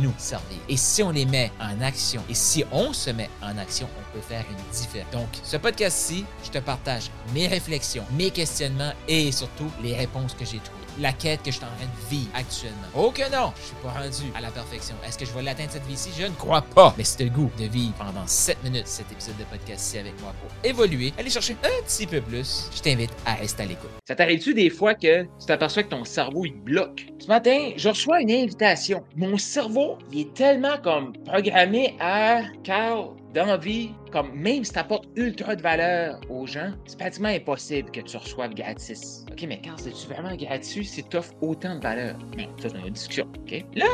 nous servir. Et si on les met en action, et si on se met en action, on peut faire une différence. Donc, ce podcast-ci, je te partage mes réflexions, mes questionnements et surtout les réponses que j'ai trouvées la quête que je suis en train de vivre actuellement. Oh que non, je suis pas rendu à la perfection. Est-ce que je vais l'atteindre cette vie-ci? Je ne crois pas. Mais c'est le goût de vivre pendant 7 minutes cet épisode de podcast-ci avec moi pour évoluer, aller chercher un petit peu plus. Je t'invite à rester à l'écoute. Ça t'arrive-tu des fois que tu t'aperçois que ton cerveau, il bloque? Ce matin, je reçois une invitation. Mon cerveau, il est tellement comme programmé à Carl, d'envie, comme même si tu apportes ultra de valeur aux gens, c'est pratiquement impossible que tu reçoives gratis. OK, mais quand c'est-tu vraiment gratuit si tu offres autant de valeur? Non, ça, c'est une discussion. OK? Là,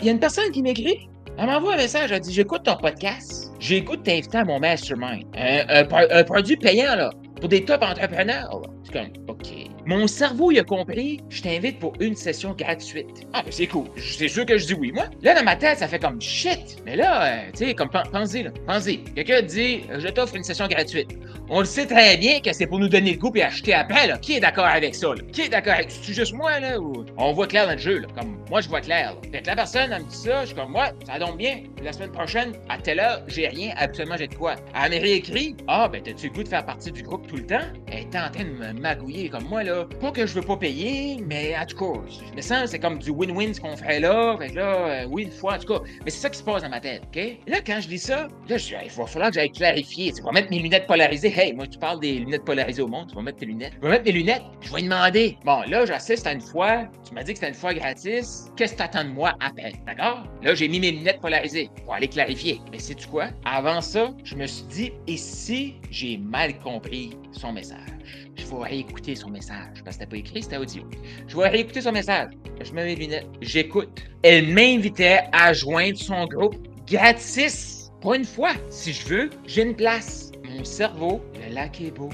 il y a une personne qui m'écrit. Elle m'envoie un message, elle dit J'écoute ton podcast. J'écoute t'inviter à mon mastermind. Un, un, produit payant, là, pour des top entrepreneurs. C'est comme, OK. Mon cerveau, il a compris, je t'invite pour une session gratuite. Ah, ben c'est cool. C'est sûr que je dis oui, moi. Là, dans ma tête, ça fait comme shit. Mais là, euh, tu sais, comme pensez, là. Pensez. Quelqu'un dit, je t'offre une session gratuite. On le sait très bien que c'est pour nous donner le goût et acheter après, là. Qui est d'accord avec ça, là? Qui est d'accord avec C'est juste moi, là? Ou on voit clair dans le jeu, là? Comme moi, je vois clair, là. Fait que la personne, elle me dit ça, je suis comme, moi, ça tombe bien. La semaine prochaine, à telle heure, j'ai rien, absolument, j'ai de quoi. Elle m'a réécrit, ah, ben, t'as-tu le goût de faire partie du groupe tout le temps? Elle est en train de me magouiller comme moi, là. Pas que je veux pas payer, mais en tout cas, je me sens, c'est comme du win-win ce qu'on ferait là. Fait que là, euh, oui, une fois, en tout cas. Mais c'est ça qui se passe dans ma tête, OK? Là, quand je lis ça, là, je il va falloir que j'aille clarifier. Tu vas mettre mes lunettes polarisées. Hey, moi, tu parles des lunettes polarisées au monde, tu vas mettre tes lunettes. Je vais mettre mes lunettes, je vais demander. Bon, là, j'assiste à une fois, tu m'as dit que c'était une fois gratis. Qu'est-ce que tu attends de moi après? D'accord? Là, j'ai mis mes lunettes polarisées pour aller clarifier. Mais sais-tu quoi? Avant ça, je me suis dit, et si j'ai mal compris son message? je vais réécouter son message. Parce que c'était pas écrit, c'était audio. Je vais réécouter son message. Je mets mes lunettes. J'écoute. Elle m'invitait à joindre son groupe gratis. Pas une fois. Si je veux, j'ai une place. Mon cerveau, le lac est beau.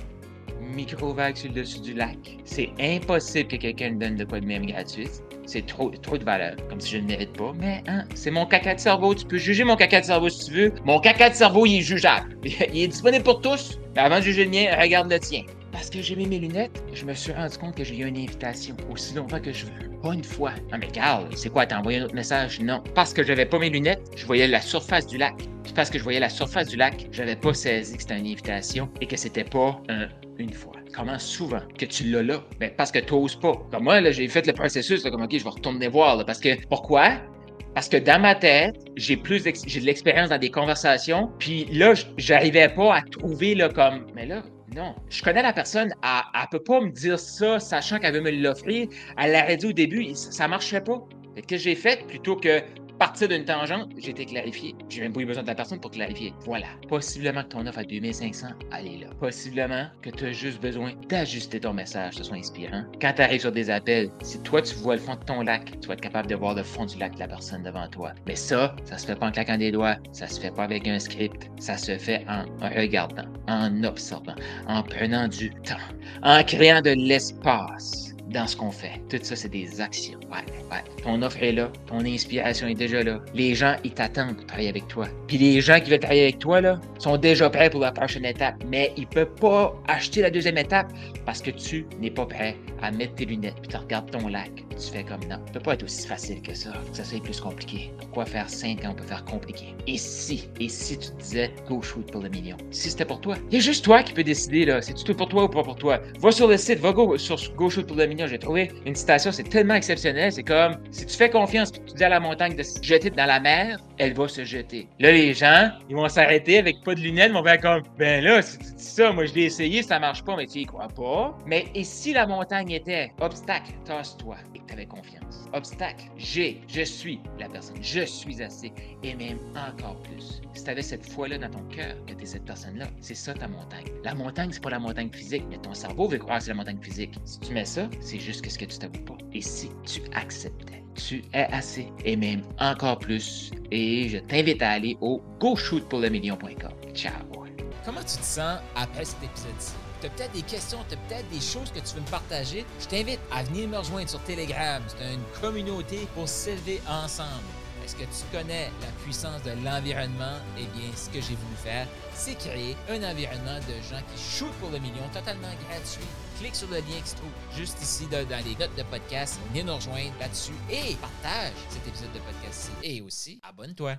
Micro-vague sur le dessus du lac. C'est impossible que quelqu'un me donne de quoi de même gratuit. C'est trop, trop de valeur, comme si je ne mérite pas. Mais hein, c'est mon caca de cerveau. Tu peux juger mon caca de cerveau si tu veux. Mon caca de cerveau, il est jugeable. Il est disponible pour tous. Mais avant de juger le mien, regarde le tien. Parce que j'ai mis mes lunettes, je me suis rendu compte que j'ai eu une invitation aussi longtemps que je veux. Pas une fois. Non mais Carl, c'est quoi, t'as envoyé un autre message? Non. Parce que j'avais pas mes lunettes, je voyais la surface du lac. parce que je voyais la surface du lac, j'avais pas saisi que c'était une invitation et que c'était pas un, une fois. Comment souvent que tu l'as là? Ben parce que t'oses pas. Comme moi, là, j'ai fait le processus, là, comme ok, je vais retourner voir, parce que pourquoi? Parce que dans ma tête, j'ai plus j'ai de l'expérience dans des conversations, puis là, j'arrivais pas à trouver là comme, mais là, non. Je connais la personne, elle ne peut pas me dire ça, sachant qu'elle veut me l'offrir. Elle l'a dit au début, ça ne marchait pas. Ce que j'ai fait, plutôt que partir d'une tangente, j'ai été clarifié. J'ai même pas eu besoin de la personne pour clarifier. Voilà. Possiblement que ton offre à 2500, elle est là. Possiblement que tu as juste besoin d'ajuster ton message, que ce soit inspirant. Quand tu arrives sur des appels, si toi tu vois le fond de ton lac, tu vas être capable de voir le fond du lac de la personne devant toi. Mais ça, ça se fait pas en claquant des doigts, ça se fait pas avec un script, ça se fait en regardant, en observant, en prenant du temps, en créant de l'espace dans ce qu'on fait. Tout ça, c'est des actions. Ouais, ouais. Ton offre est là, ton inspiration est déjà là. Les gens, ils t'attendent pour travailler avec toi. Puis les gens qui veulent travailler avec toi, là, sont déjà prêts pour la prochaine étape. Mais ils peuvent pas acheter la deuxième étape parce que tu n'es pas prêt à mettre tes lunettes puis tu regardes ton lac. Tu fais comme non. Ça peut pas être aussi facile que ça. que ça soit plus compliqué. Pourquoi faire simple quand on peut faire compliqué? Et si, et si tu te disais go shoot pour le million? Si c'était pour toi, il y a juste toi qui peux décider, là. C'est tout pour toi ou pas pour toi? Va sur le site, va sur go shoot pour le million j'ai trouvé une citation, c'est tellement exceptionnel. C'est comme si tu fais confiance et tu dis à la montagne de se jeter dans la mer, elle va se jeter. Là, les gens, ils vont s'arrêter avec pas de lunettes, ils vont faire comme ben là, si tu dis ça, moi je l'ai essayé, ça marche pas, mais tu y crois pas. Mais et si la montagne était obstacle, tasse-toi et que tu avais confiance. Obstacle, j'ai, je suis la personne, je suis assez et même encore plus. Si tu avais cette foi-là dans ton cœur que tu es cette personne-là, c'est ça ta montagne. La montagne, c'est pas la montagne physique, mais ton cerveau veut croire que c'est la montagne physique. Si tu mets ça, c'est c'est juste que ce que tu t'avoues pas. Et si tu acceptais, tu es assez et même encore plus. Et je t'invite à aller au GoShootPourLeMillion.com. Ciao! Comment tu te sens après cet épisode-ci? Tu as peut-être des questions, tu as peut-être des choses que tu veux me partager? Je t'invite à venir me rejoindre sur Telegram. C'est une communauté pour s'élever ensemble. Est-ce que tu connais la puissance de l'environnement? Eh bien, ce que j'ai voulu faire, c'est créer un environnement de gens qui shootent pour le million totalement gratuit. Clique sur le lien qui se trouve juste ici dans les notes de podcast. Viens nous rejoindre là-dessus et partage cet épisode de podcast-ci. Et aussi, abonne-toi.